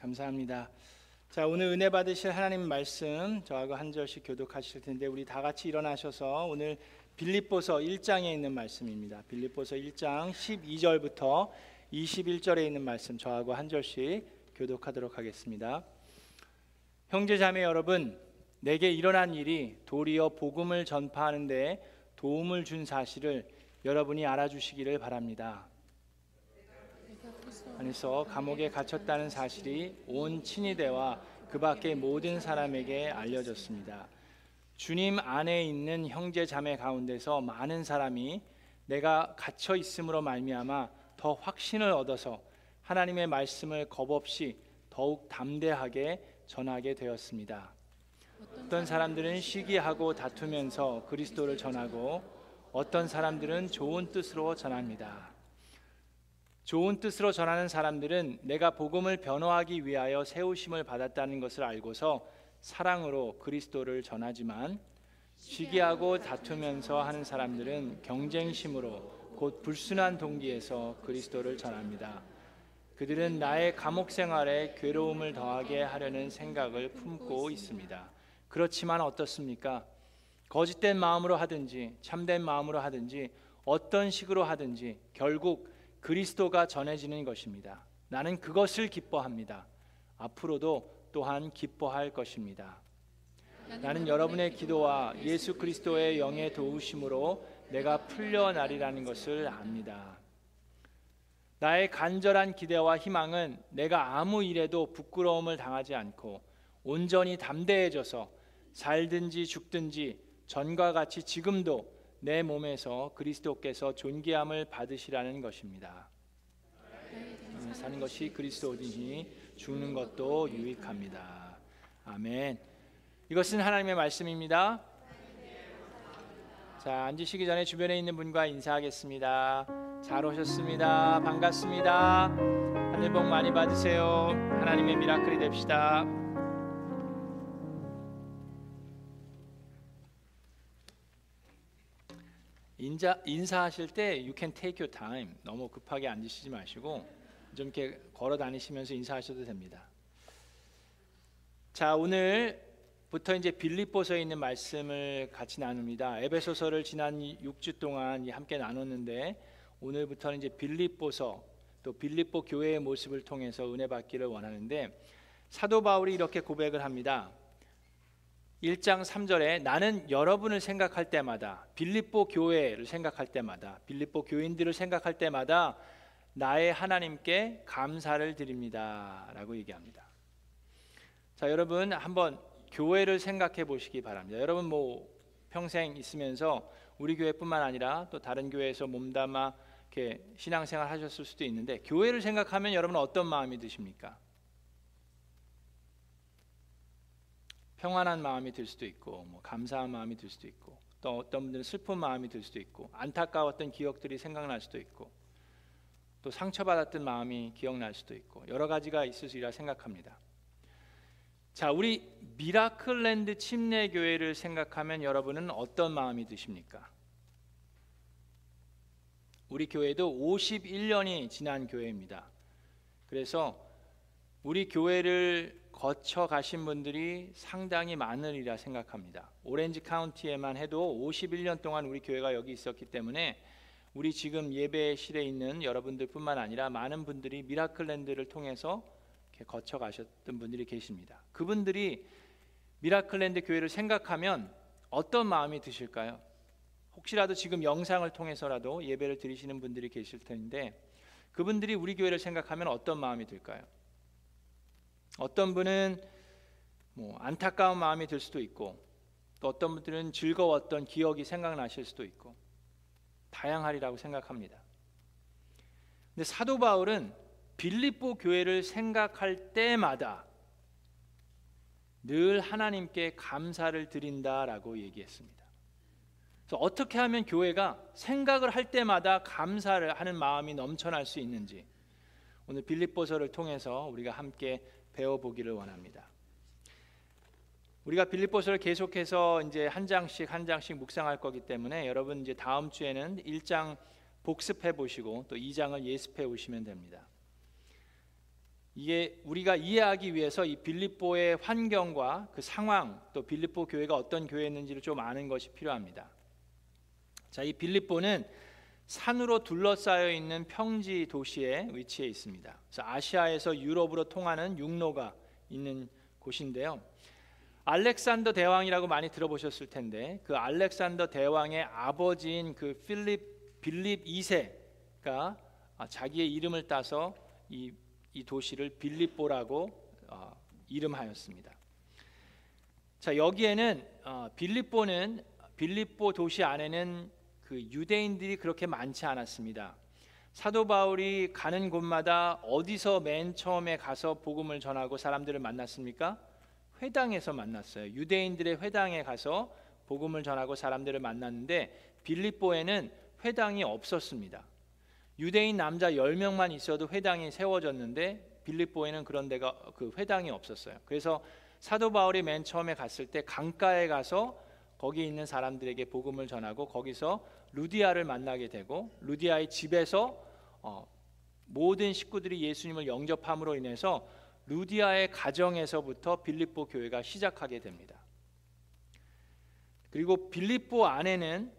감사합니다. 자, 오늘 은혜 받으실 하나님 말씀 저하고 한 절씩 교독하실 텐데 우리 다 같이 일어나셔서 오늘 빌립보서 1장에 있는 말씀입니다. 빌립보서 1장 12절부터 21절에 있는 말씀 저하고 한 절씩 교독하도록 하겠습니다. 형제 자매 여러분, 내게 일어난 일이 도리어 복음을 전파하는 데 도움을 준 사실을 여러분이 알아주시기를 바랍니다. 안에서 감옥에 갇혔다는 사실이 온 친위대와 그 밖의 모든 사람에게 알려졌습니다. 주님 안에 있는 형제 자매 가운데서 많은 사람이 내가 갇혀 있음으로 말미암아 더 확신을 얻어서 하나님의 말씀을 겁 없이 더욱 담대하게 전하게 되었습니다. 어떤 사람들은 시기하고 다투면서 그리스도를 전하고 어떤 사람들은 좋은 뜻으로 전합니다. 좋은 뜻으로 전하는 사람들은 내가 복음을 변호하기 위하여 세우심을 받았다는 것을 알고서 사랑으로 그리스도를 전하지만 시기하고 다투면서 하는 사람들은 경쟁심으로 곧 불순한 동기에서 그리스도를 전합니다. 그들은 나의 감옥 생활에 괴로움을 더하게 하려는 생각을 품고 있습니다. 그렇지만 어떻습니까? 거짓된 마음으로 하든지 참된 마음으로 하든지 어떤 식으로 하든지 결국 그리스도가 전해지는 것입니다. 나는 그것을 기뻐합니다. 앞으로도 또한 기뻐할 것입니다. 나는 여러분의 기도와 예수 그리스도의 영의 도우심으로 내가 풀려나리라는 것을 압니다. 나의 간절한 기대와 희망은 내가 아무 일에도 부끄러움을 당하지 않고 온전히 담대해져서 살든지 죽든지 전과 같이 지금도 내 몸에서 그리스도께서 존귀함을 받으시라는 것입니다. 사는 것이 그리스도이니 죽는 것도 유익합니다. 아멘. 이것은 하나님의 말씀입니다. 자, 앉으시기 전에 주변에 있는 분과 인사하겠습니다. 잘 오셨습니다. 반갑습니다. 하늘 복 많이 받으세요. 하나님의 미라클이 됩시다. 인자, 인사하실 때 you can take your time. 너무 급하게 앉으시지 마시고 좀 이렇게 걸어 다니시면서 인사하셔도 됩니다. 자, 오늘부터 이제 빌립보서에 있는 말씀을 같이 나눕니다. 에베소서를 지난 6주 동안 함께 나눴는데 오늘부터는 이제 빌립보서 또 빌립보 교회의 모습을 통해서 은혜 받기를 원하는데 사도 바울이 이렇게 고백을 합니다. 1장 3절에 나는 여러분을 생각할 때마다 빌립보 교회를 생각할 때마다 빌립보 교인들을 생각할 때마다 나의 하나님께 감사를 드립니다라고 얘기합니다. 자, 여러분 한번 교회를 생각해 보시기 바랍니다. 여러분 뭐 평생 있으면서 우리 교회뿐만 아니라 또 다른 교회에서 몸담아 이렇게 신앙생활 하셨을 수도 있는데 교회를 생각하면 여러분 어떤 마음이 드십니까? 평안한 마음이 들 수도 있고 뭐 감사한 마음이 들 수도 있고 또 어떤 분들은 슬픈 마음이 들 수도 있고 안타까웠던 기억들이 생각날 수도 있고 또 상처받았던 마음이 기억날 수도 있고 여러 가지가 있으리라 생각합니다. 자, 우리 미라클랜드 침례 교회를 생각하면 여러분은 어떤 마음이 드십니까? 우리 교회도 51년이 지난 교회입니다. 그래서 우리 교회를 거쳐 가신 분들이 상당히 많으리라 생각합니다. 오렌지 카운티에만 해도 51년 동안 우리 교회가 여기 있었기 때문에 우리 지금 예배실에 있는 여러분들뿐만 아니라 많은 분들이 미라클랜드를 통해서 거쳐 가셨던 분들이 계십니다. 그분들이 미라클랜드 교회를 생각하면 어떤 마음이 드실까요? 혹시라도 지금 영상을 통해서라도 예배를 드리시는 분들이 계실 텐데 그분들이 우리 교회를 생각하면 어떤 마음이 들까요? 어떤 분은 뭐 안타까운 마음이 들 수도 있고 또 어떤 분들은 즐거웠던 기억이 생각나실 수도 있고 다양하리라고 생각합니다. 근데 사도 바울은 빌립보 교회를 생각할 때마다 늘 하나님께 감사를 드린다라고 얘기했습니다. 그래서 어떻게 하면 교회가 생각을 할 때마다 감사를 하는 마음이 넘쳐날 수 있는지 오늘 빌립보서를 통해서 우리가 함께 배워보기를 원합니다. 우리가 빌립보서를 계속해서 이제 한 장씩 한 장씩 묵상할 거기 때문에 여러분 이제 다음 주에는 1장 복습해 보시고 또 2장을 예습해 오시면 됩니다. 이게 우리가 이해하기 위해서 이 빌립보의 환경과 그 상황 또 빌립보 교회가 어떤 교회였는지를 좀 아는 것이 필요합니다. 자, 이 빌립보는 산으로 둘러싸여 있는 평지 도시에 위치해 있습니다. 그래서 아시아에서 유럽으로 통하는 육로가 있는 곳인데요. 알렉산더 대왕이라고 많이 들어보셨을 텐데 그 알렉산더 대왕의 아버지인 그 필립 빌립 2세가 자기의 이름을 따서 이, 이 도시를 빌립보라고 어, 이름하였습니다. 자 여기에는 어, 빌립보는 빌립보 도시 안에는 그 유대인들이 그렇게 많지 않았습니다. 사도 바울이 가는 곳마다 어디서 맨 처음에 가서 복음을 전하고 사람들을 만났습니까? 회당에서 만났어요. 유대인들의 회당에 가서 복음을 전하고 사람들을 만났는데 빌립보에는 회당이 없었습니다. 유대인 남자 10명만 있어도 회당이 세워졌는데 빌립보에는 그런 데가 그 회당이 없었어요. 그래서 사도 바울이 맨 처음에 갔을 때 강가에 가서 거기 있는 사람들에게 복음을 전하고 거기서 루디아를 만나게 되고 루디아의 집에서 어, 모든 식구들이 예수님을 영접함으로 인해서 루디아의 가정에서부터 빌립보 교회가 시작하게 됩니다. 그리고 빌립보 안에는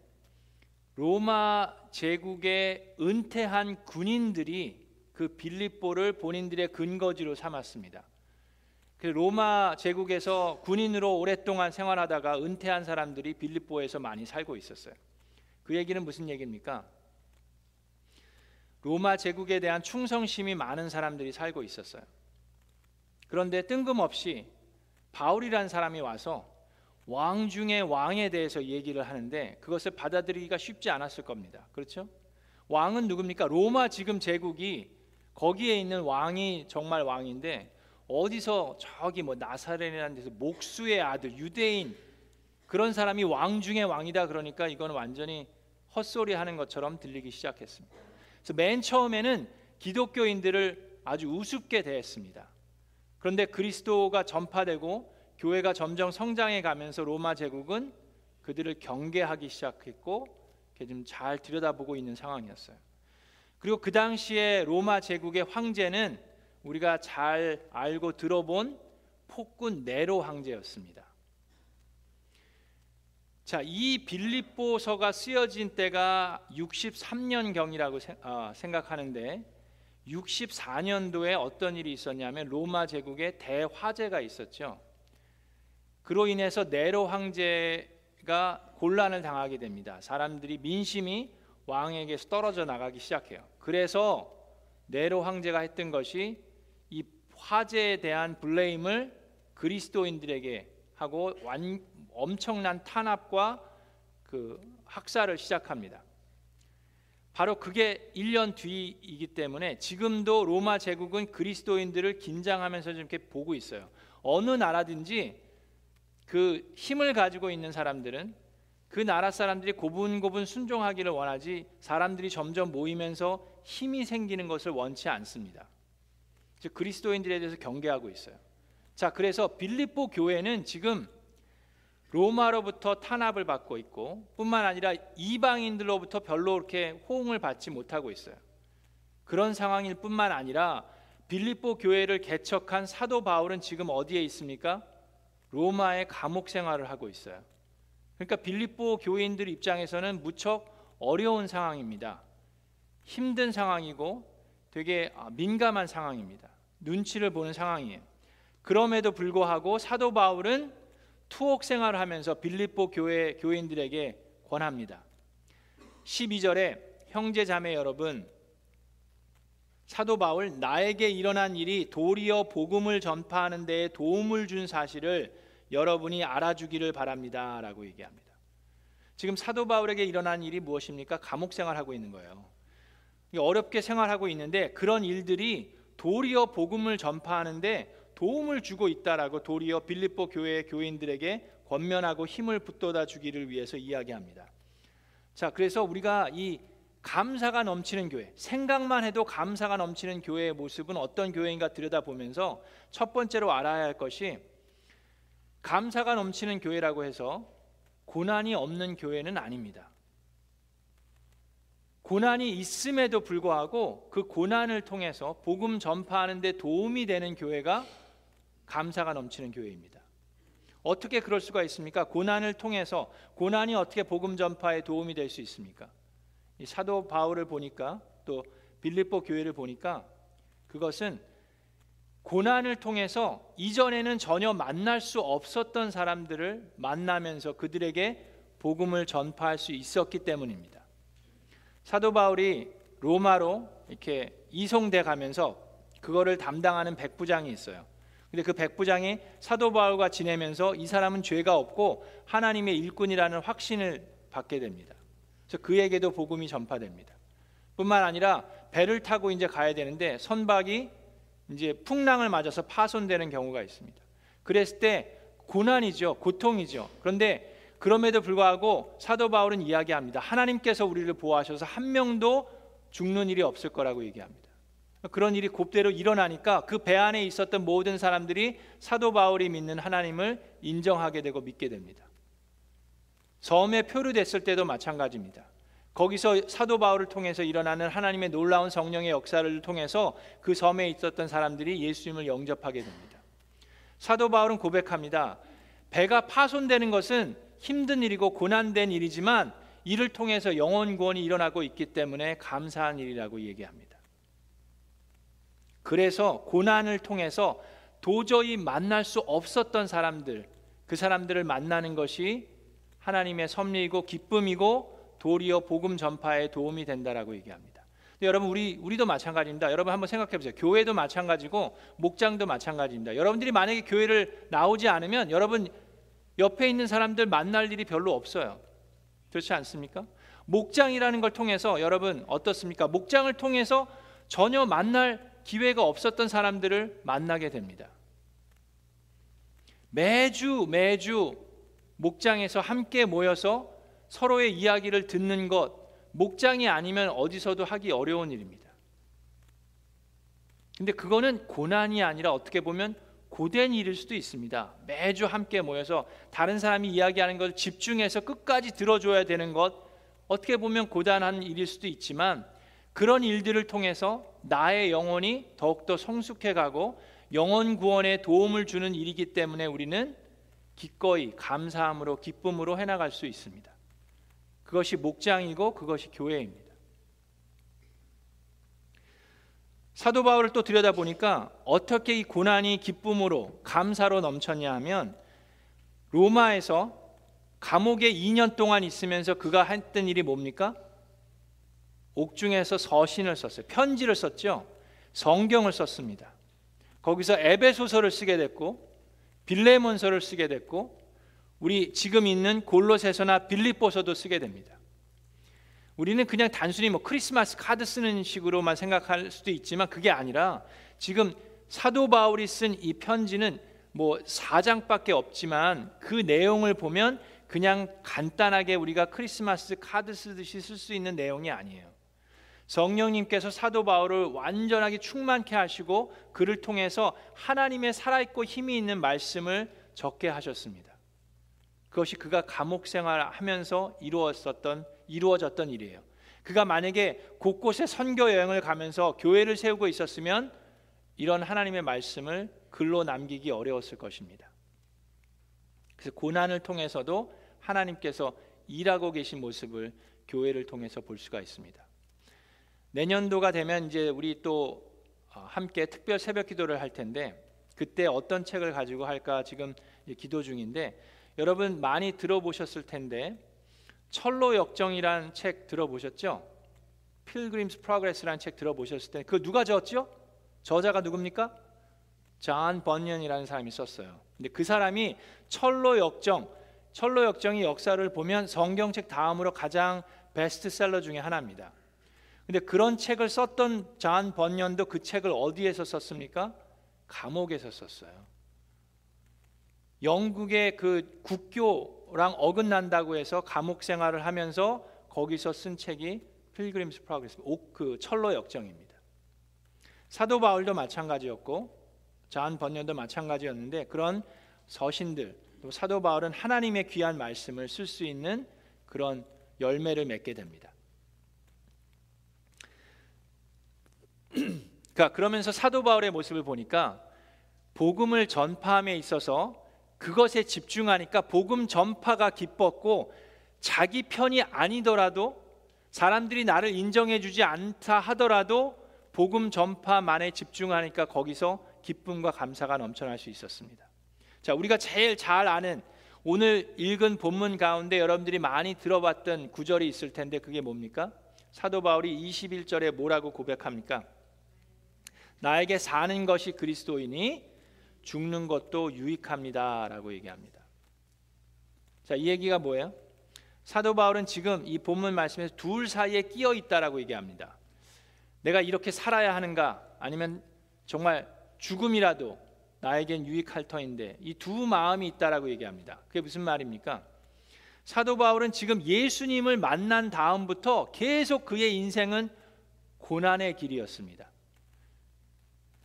로마 제국의 은퇴한 군인들이 그 빌립보를 본인들의 근거지로 삼았습니다. 그 로마 제국에서 군인으로 오랫동안 생활하다가 은퇴한 사람들이 빌립보에서 많이 살고 있었어요. 그 얘기는 무슨 얘기입니까? 로마 제국에 대한 충성심이 많은 사람들이 살고 있었어요. 그런데 뜬금없이 바울이란 사람이 와서 왕 중의 왕에 대해서 얘기를 하는데 그것을 받아들이기가 쉽지 않았을 겁니다. 그렇죠? 왕은 누굽니까? 로마 지금 제국이 거기에 있는 왕이 정말 왕인데 어디서 저기 뭐 나사렛이라는 데서 목수의 아들 유대인 그런 사람이 왕 중의 왕이다 그러니까 이거는 완전히 헛소리 하는 것처럼 들리기 시작했습니다. 그래서 맨 처음에는 기독교인들을 아주 우습게 대했습니다. 그런데 그리스도가 전파되고 교회가 점점 성장해 가면서 로마 제국은 그들을 경계하기 시작했고 좀잘 들여다보고 있는 상황이었어요. 그리고 그 당시에 로마 제국의 황제는 우리가 잘 알고 들어본 폭군 네로 황제였습니다. 자, 이 빌립보서가 쓰여진 때가 63년 경이라고 어, 생각하는데 64년도에 어떤 일이 있었냐면 로마 제국에 대화재가 있었죠. 그로 인해서 네로 황제가 곤란을 당하게 됩니다. 사람들이 민심이 왕에게서 떨어져 나가기 시작해요. 그래서 네로 황제가 했던 것이 이 화재에 대한 블레임을 그리스도인들에게 하고 완, 엄청난 탄압과 그 학살을 시작합니다. 바로 그게 1년 뒤이기 때문에 지금도 로마 제국은 그리스도인들을 긴장하면서 이렇게 보고 있어요. 어느 나라든지 그 힘을 가지고 있는 사람들은 그 나라 사람들이 고분고분 순종하기를 원하지 사람들이 점점 모이면서 힘이 생기는 것을 원치 않습니다. 즉 그리스도인들에 대해서 경계하고 있어요. 자, 그래서 빌립보 교회는 지금 로마로부터 탄압을 받고 있고 뿐만 아니라 이방인들로부터 별로 그렇게 호응을 받지 못하고 있어요. 그런 상황일 뿐만 아니라 빌립보 교회를 개척한 사도 바울은 지금 어디에 있습니까? 로마의 감옥 생활을 하고 있어요. 그러니까 빌립보 교인들 입장에서는 무척 어려운 상황입니다. 힘든 상황이고 되게 아, 민감한 상황입니다. 눈치를 보는 상황이에요. 그럼에도 불구하고 사도 바울은 투옥 생활을 하면서 빌립보 교회 교인들에게 권합니다. 12절에 형제 자매 여러분 사도 바울 나에게 일어난 일이 도리어 복음을 전파하는 데 도움을 준 사실을 여러분이 알아주기를 바랍니다라고 얘기합니다. 지금 사도 바울에게 일어난 일이 무엇입니까? 감옥 생활하고 있는 거예요. 어렵게 생활하고 있는데 그런 일들이 도리어 복음을 전파하는데 도움을 주고 있다라고 도리어 빌립보 교회 교인들에게 권면하고 힘을 붙돋아 주기를 위해서 이야기합니다. 자, 그래서 우리가 이 감사가 넘치는 교회, 생각만 해도 감사가 넘치는 교회의 모습은 어떤 교회인가 들여다보면서 첫 번째로 알아야 할 것이 감사가 넘치는 교회라고 해서 고난이 없는 교회는 아닙니다. 고난이 있음에도 불구하고 그 고난을 통해서 복음 전파하는 데 도움이 되는 교회가 감사가 넘치는 교회입니다. 어떻게 그럴 수가 있습니까? 고난을 통해서 고난이 어떻게 복음 전파에 도움이 될 수 있습니까? 이 사도 바울을 보니까 또 빌립보 교회를 보니까 그것은 고난을 통해서 이전에는 전혀 만날 수 없었던 사람들을 만나면서 그들에게 복음을 전파할 수 있었기 때문입니다. 사도 바울이 로마로 이렇게 이송돼 가면서 그거를 담당하는 백부장이 있어요. 근데 그 백부장이 사도 바울과 지내면서 이 사람은 죄가 없고 하나님의 일꾼이라는 확신을 받게 됩니다. 그래서 그에게도 복음이 전파됩니다. 뿐만 아니라 배를 타고 이제 가야 되는데 선박이 이제 풍랑을 맞아서 파손되는 경우가 있습니다. 그랬을 때 고난이죠. 고통이죠. 그런데 그럼에도 불구하고 사도 바울은 이야기합니다. 하나님께서 우리를 보호하셔서 한 명도 죽는 일이 없을 거라고 얘기합니다. 그런 일이 곱대로 일어나니까 그 배 안에 있었던 모든 사람들이 사도 바울이 믿는 하나님을 인정하게 되고 믿게 됩니다. 섬에 표류됐을 때도 마찬가지입니다. 거기서 사도 바울을 통해서 일어나는 하나님의 놀라운 성령의 역사를 통해서 그 섬에 있었던 사람들이 예수님을 영접하게 됩니다. 사도 바울은 고백합니다. 배가 파손되는 것은 힘든 일이고 고난된 일이지만 이를 통해서 영원 구원이 일어나고 있기 때문에 감사한 일이라고 얘기합니다. 그래서 고난을 통해서 도저히 만날 수 없었던 사람들, 그 사람들을 만나는 것이 하나님의 섭리이고 기쁨이고 도리어 복음 전파에 도움이 된다라고 얘기합니다. 여러분 우리 우리도 마찬가지입니다. 여러분 한번 생각해 보세요. 교회도 마찬가지고 목장도 마찬가지입니다. 여러분들이 만약에 교회를 나오지 않으면 여러분 옆에 있는 사람들 만날 일이 별로 없어요. 그렇지 않습니까? 목장이라는 걸 통해서 여러분 어떻습니까? 목장을 통해서 전혀 만날 기회가 없었던 사람들을 만나게 됩니다. 매주 매주 목장에서 함께 모여서 서로의 이야기를 듣는 것 목장이 아니면 어디서도 하기 어려운 일입니다. 근데 그거는 고난이 아니라 어떻게 보면 고된 일일 수도 있습니다. 매주 함께 모여서 다른 사람이 이야기하는 것을 집중해서 끝까지 들어줘야 되는 것 어떻게 보면 고단한 일일 수도 있지만 그런 일들을 통해서 나의 영혼이 더욱더 성숙해 가고 영혼 구원에 도움을 주는 일이기 때문에 우리는 기꺼이 감사함으로 기쁨으로 해나갈 수 있습니다. 그것이 목장이고 그것이 교회입니다. 사도 바울을 또 들여다 보니까 어떻게 이 고난이 기쁨으로 감사로 넘쳤냐 하면 로마에서 감옥에 2년 동안 있으면서 그가 했던 일이 뭡니까? 옥중에서 서신을 썼어요. 편지를 썼죠. 성경을 썼습니다. 거기서 에베소서를 쓰게 됐고 빌레몬서를 쓰게 됐고 우리 지금 있는 골로새서나 빌립보서도 쓰게 됩니다. 우리는 그냥 단순히 뭐 크리스마스 카드 쓰는 식으로만 생각할 수도 있지만 그게 아니라 지금 사도 바울이 쓴 이 편지는 뭐 4장밖에 없지만 그 내용을 보면 그냥 간단하게 우리가 크리스마스 카드 쓰듯이 쓸 수 있는 내용이 아니에요. 성령님께서 사도 바울을 완전하게 충만케 하시고 그를 통해서 하나님의 살아있고 힘이 있는 말씀을 적게 하셨습니다. 그것이 그가 감옥 생활하면서 이루었었던 이루어졌던 일이에요. 그가 만약에 곳곳에 선교 여행을 가면서 교회를 세우고 있었으면 이런 하나님의 말씀을 글로 남기기 어려웠을 것입니다. 그래서 고난을 통해서도 하나님께서 일하고 계신 모습을 교회를 통해서 볼 수가 있습니다. 내년도가 되면 이제 우리 또 어, 함께 특별 새벽 기도를 할 텐데 그때 어떤 책을 가지고 할까 지금 기도 중인데 여러분 많이 들어보셨을 텐데 천로역정이란 책 들어보셨죠? Pilgrim's Progress라는 책 들어보셨을 때 그 누가 적었죠? 저자가 누굽니까? 존 번연이라는 사람이 썼어요. 근데 그 사람이 천로역정, 천로역정의 역사를 보면 성경책 다음으로 가장 베스트셀러 중에 하나입니다. 근데 그런 책을 썼던 존 번연도 그 책을 어디에서 썼습니까? 감옥에서 썼어요. 영국의 그 국교랑 어긋난다고 해서 감옥 생활을 하면서 거기서 쓴 책이 Pilgrim's Progress 혹 천로역정입니다. 사도 바울도 마찬가지였고 잔 번연도 마찬가지였는데 그런 서신들 또 사도 바울은 하나님의 귀한 말씀을 쓸 수 있는 그런 열매를 맺게 됩니다. 그러니까 그러면서 사도 바울의 모습을 보니까 복음을 전파함에 있어서 그것에 집중하니까 복음 전파가 기뻤고 자기 편이 아니더라도 사람들이 나를 인정해 주지 않다 하더라도 복음 전파만에 집중하니까 거기서 기쁨과 감사가 넘쳐날 수 있었습니다. 자, 우리가 제일 잘 아는 오늘 읽은 본문 가운데 여러분들이 많이 들어봤던 구절이 있을 텐데 그게 뭡니까? 사도 바울이 21절에 뭐라고 고백합니까? 나에게 사는 것이 그리스도이니 죽는 것도 유익합니다라고 얘기합니다. 자, 이 얘기가 뭐예요? 사도 바울은 지금 이 본문 말씀에서 둘 사이에 끼어 있다라고 얘기합니다. 내가 이렇게 살아야 하는가 아니면 정말 죽음이라도 나에겐 유익할 터인데 이 두 마음이 있다라고 얘기합니다. 그게 무슨 말입니까? 사도 바울은 지금 예수님을 만난 다음부터 계속 그의 인생은 고난의 길이었습니다.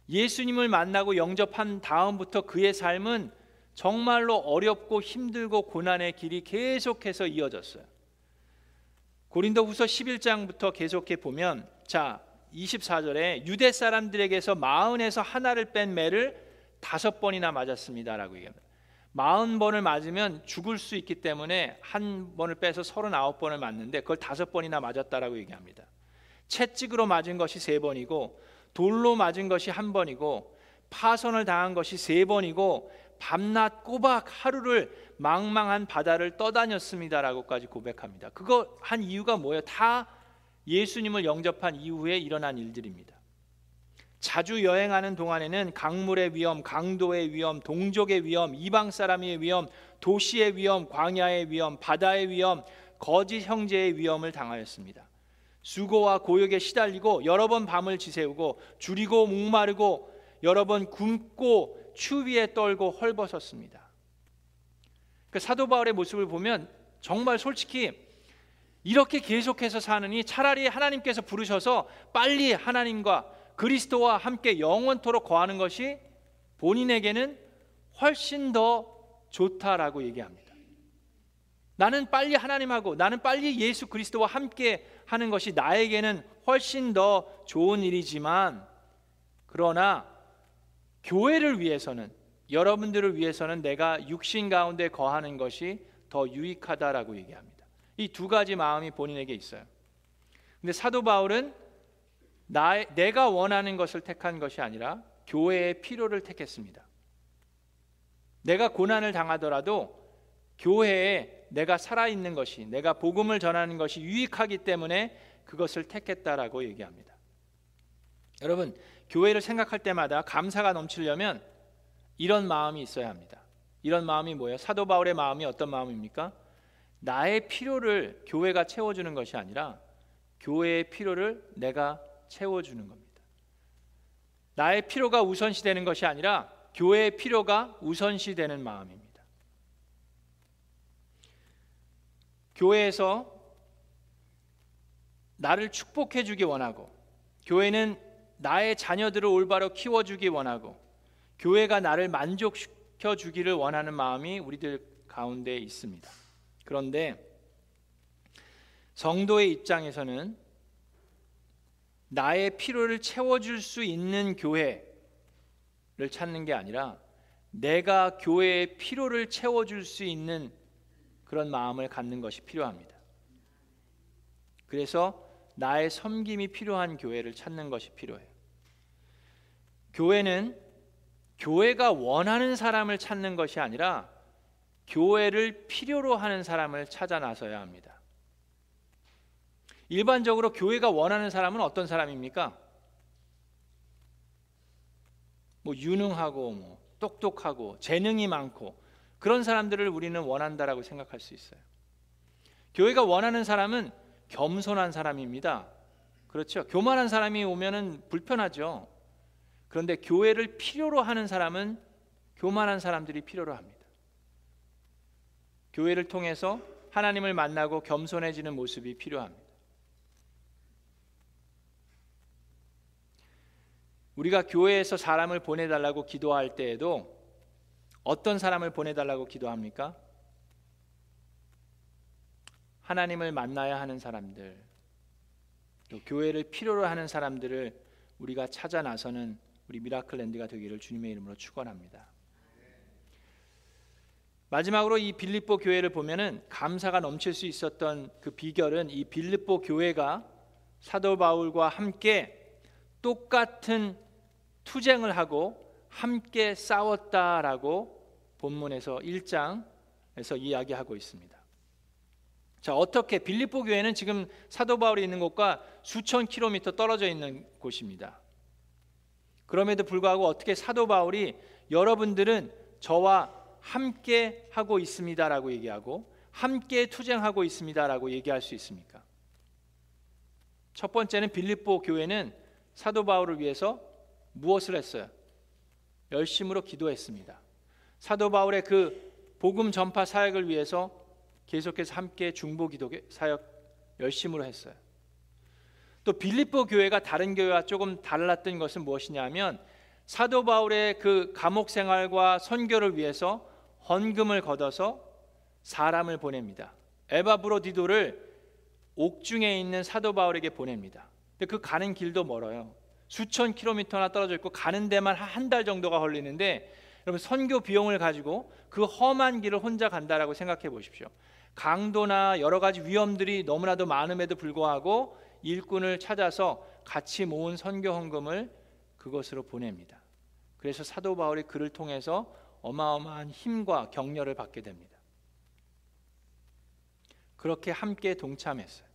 예수님을 만나고 영접한 다음부터 그의 삶은 정말로 어렵고 힘들고 고난의 길이 계속해서 이어졌어요. 고린도후서 11장부터 계속해 보면 자 24절에 유대 사람들에게서 마흔에서 하나를 뺀 매를 다섯 번이나 맞았습니다라고 얘기합니다. 마흔 번을 맞으면 죽을 수 있기 때문에 한 번을 빼서 서른아홉 번을 맞는데 그걸 다섯 번이나 맞았다라고 얘기합니다. 채찍으로 맞은 것이 세 번이고 돌로 맞은 것이 한 번이고 파손을 당한 것이 세 번이고 밤낮 꼬박 하루를 망망한 바다를 떠다녔습니다라고까지 고백합니다. 그거 한 이유가 뭐예요? 다 예수님을 영접한 이후에 일어난 일들입니다. 자주 여행하는 동안에는 강물의 위험, 강도의 위험, 동족의 위험, 이방 사람의 위험, 도시의 위험, 광야의 위험, 바다의 위험, 거짓 형제의 위험을 당하였습니다. 수고와 고역에 시달리고 여러 번 밤을 지새우고 줄이고 목마르고 여러 번 굶고 추위에 떨고 헐벗었습니다. 그 사도 바울의 모습을 보면 정말 솔직히 이렇게 계속해서 사느니 차라리 하나님께서 부르셔서 빨리 하나님과 그리스도와 함께 영원토록 거하는 것이 본인에게는 훨씬 더 좋다라고 얘기합니다. 나는 빨리 하나님하고 나는 빨리 예수 그리스도와 함께 하는 것이 나에게는 훨씬 더 좋은 일이지만 그러나 교회를 위해서는 여러분들을 위해서는 내가 육신 가운데 거하는 것이 더 유익하다라고 얘기합니다. 이 두 가지 마음이 본인에게 있어요. 근데 사도 바울은 나 내가 원하는 것을 택한 것이 아니라 교회의 필요를 택했습니다. 내가 고난을 당하더라도 교회에 내가 살아 있는 것이 내가 복음을 전하는 것이 유익하기 때문에 그것을 택했다라고 얘기합니다. 여러분, 교회를 생각할 때마다 감사가 넘치려면 이런 마음이 있어야 합니다. 이런 마음이 뭐예요? 사도 바울의 마음이 어떤 마음입니까? 나의 필요를 교회가 채워주는 것이 아니라 교회의 필요를 내가 채워주는 겁니다. 나의 필요가 우선시 되는 것이 아니라 교회의 필요가 우선시 되는 마음입니다. 교회에서 나를 축복해 주기 원하고 교회는 나의 자녀들을 올바로 키워 주기 원하고 교회가 나를 만족시켜 주기를 원하는 마음이 우리들 가운데 있습니다. 그런데 성도의 입장에서는 나의 필요를 채워 줄 수 있는 교회를 찾는 게 아니라 내가 교회의 필요를 채워 줄 수 있는 그런 마음을 갖는 것이 필요합니다. 그래서 나의 섬김이 필요한 교회를 찾는 것이 필요해요. 교회는 교회가 원하는 사람을 찾는 것이 아니라 교회를 필요로 하는 사람을 찾아 나서야 합니다. 일반적으로 교회가 원하는 사람은 어떤 사람입니까? 뭐 유능하고 뭐 똑똑하고 재능이 많고 그런 사람들을 우리는 원한다라고 생각할 수 있어요. 교회가 원하는 사람은 겸손한 사람입니다. 그렇죠. 교만한 사람이 오면은 불편하죠. 그런데 교회를 필요로 하는 사람은 교만한 사람들이 필요로 합니다. 교회를 통해서 하나님을 만나고 겸손해지는 모습이 필요합니다. 우리가 교회에서 사람을 보내달라고 기도할 때에도 어떤 사람을 보내달라고 기도합니까? 하나님을 만나야 하는 사람들, 또 교회를 필요로 하는 사람들을 우리가 찾아 나서는 우리 미라클랜드가 되기를 주님의 이름으로 축원합니다. 마지막으로 이 빌립보 교회를 보면은 감사가 넘칠 수 있었던 그 비결은 이 빌립보 교회가 사도 바울과 함께 똑같은 투쟁을 하고 함께 싸웠다라고 본문에서 1장에서 이야기하고 있습니다. 자, 어떻게 빌립보 교회는 지금 사도 바울이 있는 곳과 수천 킬로미터 떨어져 있는 곳입니다. 그럼에도 불구하고 어떻게 사도 바울이 여러분들은 저와 함께 하고 있습니다라고 얘기하고 함께 투쟁하고 있습니다라고 얘기할 수 있습니까? 첫 번째는 빌립보 교회는 사도 바울을 위해서 무엇을 했어요? 열심으로 기도했습니다. 사도 바울의 그 복음 전파 사역을 위해서 계속해서 함께 중보 기도 사역 열심으로 했어요. 또 빌립보 교회가 다른 교회와 조금 달랐던 것은 무엇이냐면 사도 바울의 그 감옥 생활과 선교를 위해서 헌금을 걷어서 사람을 보냅니다. 에바브로디도를 옥중에 있는 사도 바울에게 보냅니다. 근데 그 가는 길도 멀어요. 수천 킬로미터나 떨어져 있고 가는 데만 한 달 정도가 걸리는데 여러분 선교 비용을 가지고 그 험한 길을 혼자 간다라고 생각해 보십시오. 강도나 여러 가지 위험들이 너무나도 많음에도 불구하고 일꾼을 찾아서 같이 모은 선교 헌금을 그것으로 보냅니다. 그래서 사도 바울이 그를 통해서 어마어마한 힘과 격려를 받게 됩니다. 그렇게 함께 동참했어요.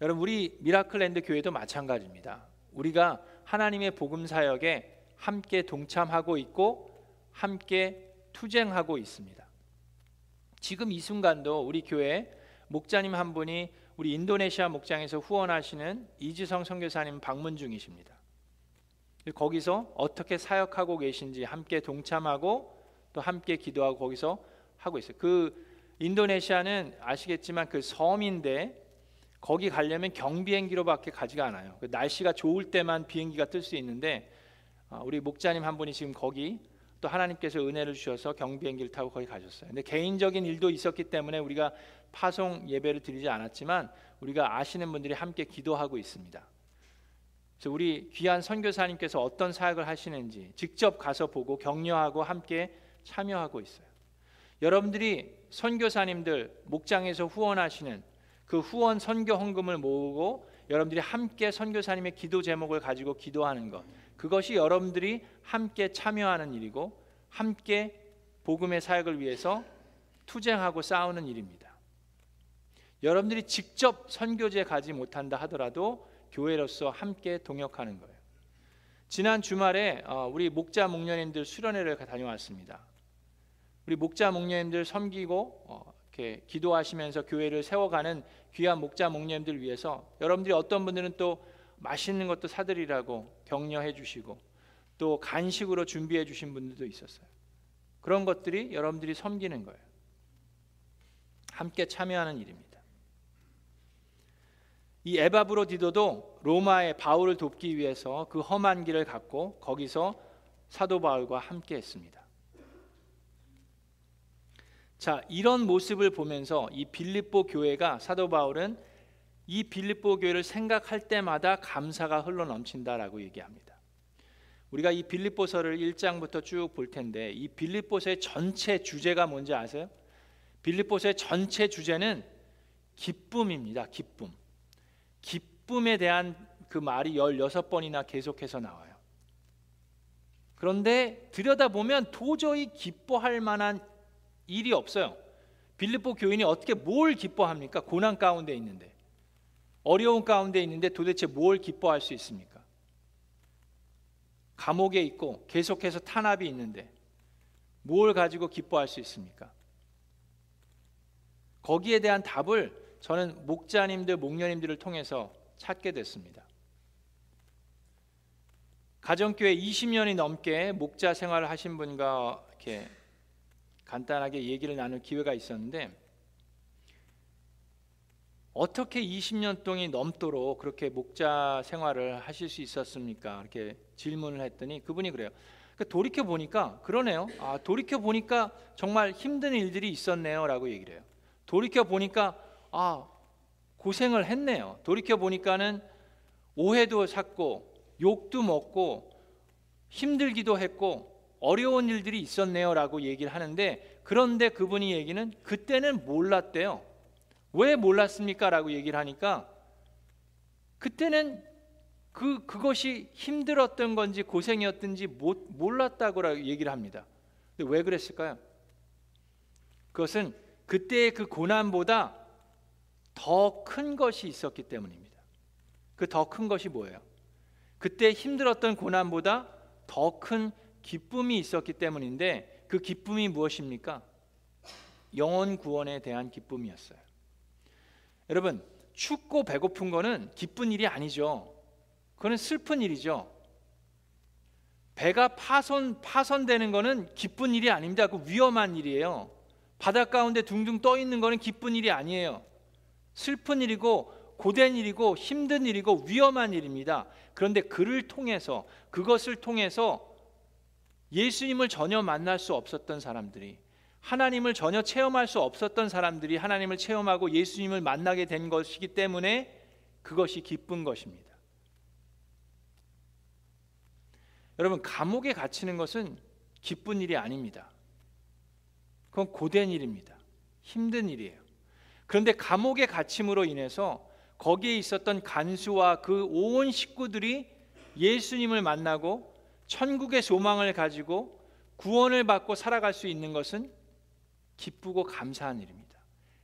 여러분 우리 미라클랜드 교회도 마찬가지입니다. 우리가 하나님의 복음 사역에 함께 동참하고 있고 함께 투쟁하고 있습니다. 지금 이 순간도 우리 교회 목자님 한 분이 우리 인도네시아 목장에서 후원하시는 이지성 선교사님 방문 중이십니다. 거기서 어떻게 사역하고 계신지 함께 동참하고 또 함께 기도하고 거기서 하고 있어요. 그 인도네시아는 아시겠지만 그 섬인데 거기 가려면 경비행기로밖에 가지가 않아요. 그 날씨가 좋을 때만 비행기가 뜰 수 있는데 아, 우리 목자님 한 분이 지금 거기 또 하나님께서 은혜를 주셔서 경비행기를 타고 거기 가셨어요. 근데 개인적인 일도 있었기 때문에 우리가 파송 예배를 드리지 않았지만 우리가 아시는 분들이 함께 기도하고 있습니다. 그래서 우리 귀한 선교사님께서 어떤 사역을 하시는지 직접 가서 보고 격려하고 함께 참여하고 있어요. 여러분들이 선교사님들 목장에서 후원하시는 그 후원 선교 헌금을 모으고 여러분들이 함께 선교사님의 기도 제목을 가지고 기도하는 것 그것이 여러분들이 함께 참여하는 일이고 함께 복음의 사역을 위해서 투쟁하고 싸우는 일입니다. 여러분들이 직접 선교지에 가지 못한다 하더라도 교회로서 함께 동역하는 거예요. 지난 주말에 어, 우리 목자 목녀님들 수련회를 다녀왔습니다. 우리 목자 목녀님들 섬기고 어, 이렇게 기도하시면서 교회를 세워가는 귀한 목자 목님들 위해서 여러분들이 어떤 분들은 또 맛있는 것도 사드리라고 격려해 주시고 또 간식으로 준비해 주신 분들도 있었어요. 그런 것들이 여러분들이 섬기는 거예요. 함께 참여하는 일입니다. 이 에바브로디도도 로마의 바울을 돕기 위해서 그 험한 길을 갔고 거기서 사도 바울과 함께 했습니다. 자, 이런 모습을 보면서 이 빌립보 교회가 사도 바울은 이 빌립보 교회를 생각할 때마다 감사가 흘러 넘친다라고 얘기합니다. 우리가 이 빌립보서를 1장부터 쭉 볼 텐데 이 빌립보서의 전체 주제가 뭔지 아세요? 빌립보서의 전체 주제는 기쁨입니다. 기쁨. 기쁨에 대한 그 말이 16번이나 계속해서 나와요. 그런데 들여다보면 도저히 기뻐할 만한 일이 없어요. 빌립보 교인이 어떻게 뭘 기뻐합니까? 고난 가운데 있는데 어려운 가운데 있는데 도대체 뭘 기뻐할 수 있습니까? 감옥에 있고 계속해서 탄압이 있는데 뭘 가지고 기뻐할 수 있습니까? 거기에 대한 답을 저는 목자님들, 목녀님들을 통해서 찾게 됐습니다. 가정교회 20년이 넘게 목자 생활을 하신 분과 이렇게 간단하게 얘기를 나눌 기회가 있었는데 어떻게 20년 동이 넘도록 그렇게 목자 생활을 하실 수 있었습니까? 이렇게 질문을 했더니 그분이 그래요. 그러니까 돌이켜 보니까 그러네요. 아, 돌이켜 보니까 정말 힘든 일들이 있었네요라고 얘기를 해요. 돌이켜 보니까 아, 고생을 했네요. 돌이켜 보니까는 오해도 샀고 욕도 먹고 힘들기도 했고 어려운 일들이 있었네요라고 얘기를 하는데 그런데 그분이 얘기는 그때는 몰랐대요. 왜 몰랐습니까 라고 얘기를 하니까 그때는 그 그것이 힘들었던 건지 고생이었든지 못, 몰랐다고 얘기를 합니다. 근데 왜 그랬을까요? 그것은 그때의 그 고난보다 더 큰 것이 있었기 때문입니다. 그 더 큰 것이 뭐예요? 그때 힘들었던 고난보다 더 큰 기쁨이 있었기 때문인데 그 기쁨이 무엇입니까? 영혼 구원에 대한 기쁨이었어요. 여러분, 춥고 배고픈 거는 기쁜 일이 아니죠. 그거는 슬픈 일이죠. 배가 파손 파손되는 거는 기쁜 일이 아닙니다. 그 위험한 일이에요. 바다 가운데 둥둥 떠 있는 거는 기쁜 일이 아니에요. 슬픈 일이고 고된 일이고 힘든 일이고 위험한 일입니다. 그런데 그를 통해서 그것을 통해서 예수님을 전혀 만날 수 없었던 사람들이 하나님을 전혀 체험할 수 없었던 사람들이 하나님을 체험하고 예수님을 만나게 된 것이기 때문에 그것이 기쁜 것입니다. 여러분 감옥에 갇히는 것은 기쁜 일이 아닙니다. 그건 고된 일입니다. 힘든 일이에요. 그런데 감옥에 갇힘으로 인해서 거기에 있었던 간수와 그 온 식구들이 예수님을 만나고 천국의 소망을 가지고 구원을 받고 살아갈 수 있는 것은 기쁘고 감사한 일입니다.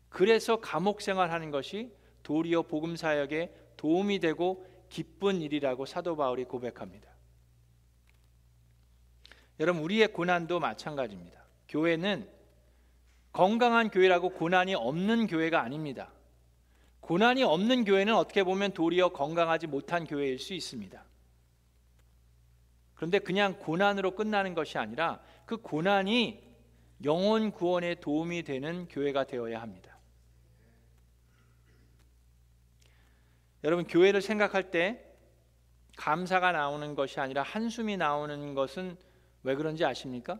그래서 감옥 생활하는 것이 도리어 복음 사역에 도움이 되고 기쁜 일이라고 사도 바울이 고백합니다. 여러분 우리의 고난도 마찬가지입니다. 교회는 건강한 교회라고 고난이 없는 교회가 아닙니다. 고난이 없는 교회는 어떻게 보면 도리어 건강하지 못한 교회일 수 있습니다. 그런데 그냥 고난으로 끝나는 것이 아니라 그 고난이 영혼 구원에 도움이 되는 교회가 되어야 합니다. 여러분 교회를 생각할 때 감사가 나오는 것이 아니라 한숨이 나오는 것은 왜 그런지 아십니까?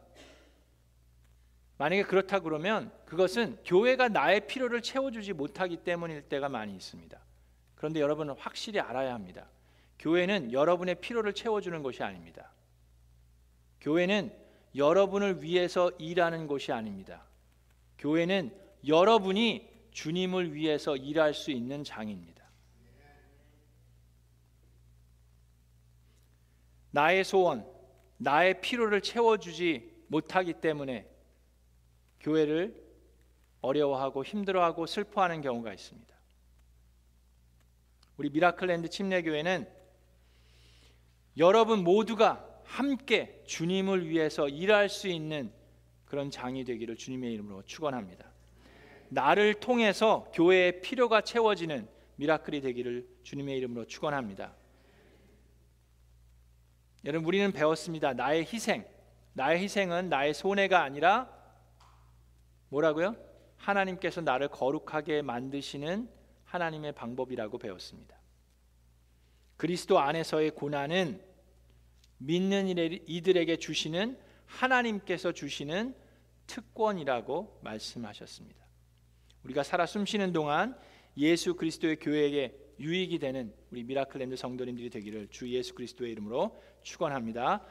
만약에 그렇다 그러면 그것은 교회가 나의 필요를 채워주지 못하기 때문일 때가 많이 있습니다. 그런데 여러분은 확실히 알아야 합니다. 교회는 여러분의 필요를 채워주는 것이 아닙니다. 교회는 여러분을 위해서 일하는 곳이 아닙니다. 교회는 여러분이 주님을 위해서 일할 수 있는 장입니다. 나의 소원, 나의 필요를 채워주지 못하기 때문에 교회를 어려워하고 힘들어하고 슬퍼하는 경우가 있습니다. 우리 미라클랜드 침례교회는 여러분 모두가 함께 주님을 위해서 일할 수 있는 그런 장이 되기를 주님의 이름으로 축원합니다. 나를 통해서 교회의 필요가 채워지는 미라클이 되기를 주님의 이름으로 축원합니다. 여러분 우리는 배웠습니다. 나의 희생, 나의 희생은 나의 손해가 아니라 뭐라고요? 하나님께서 나를 거룩하게 만드시는 하나님의 방법이라고 배웠습니다. 그리스도 안에서의 고난은 믿는 이들에게 주시는 하나님께서 주시는 특권이라고 말씀하셨습니다. 우리가 살아 숨쉬는 동안 예수 그리스도의 교회에게 유익이 되는 우리 미라클랜드 성도님들이 되기를 주 예수 그리스도의 이름으로 축원합니다.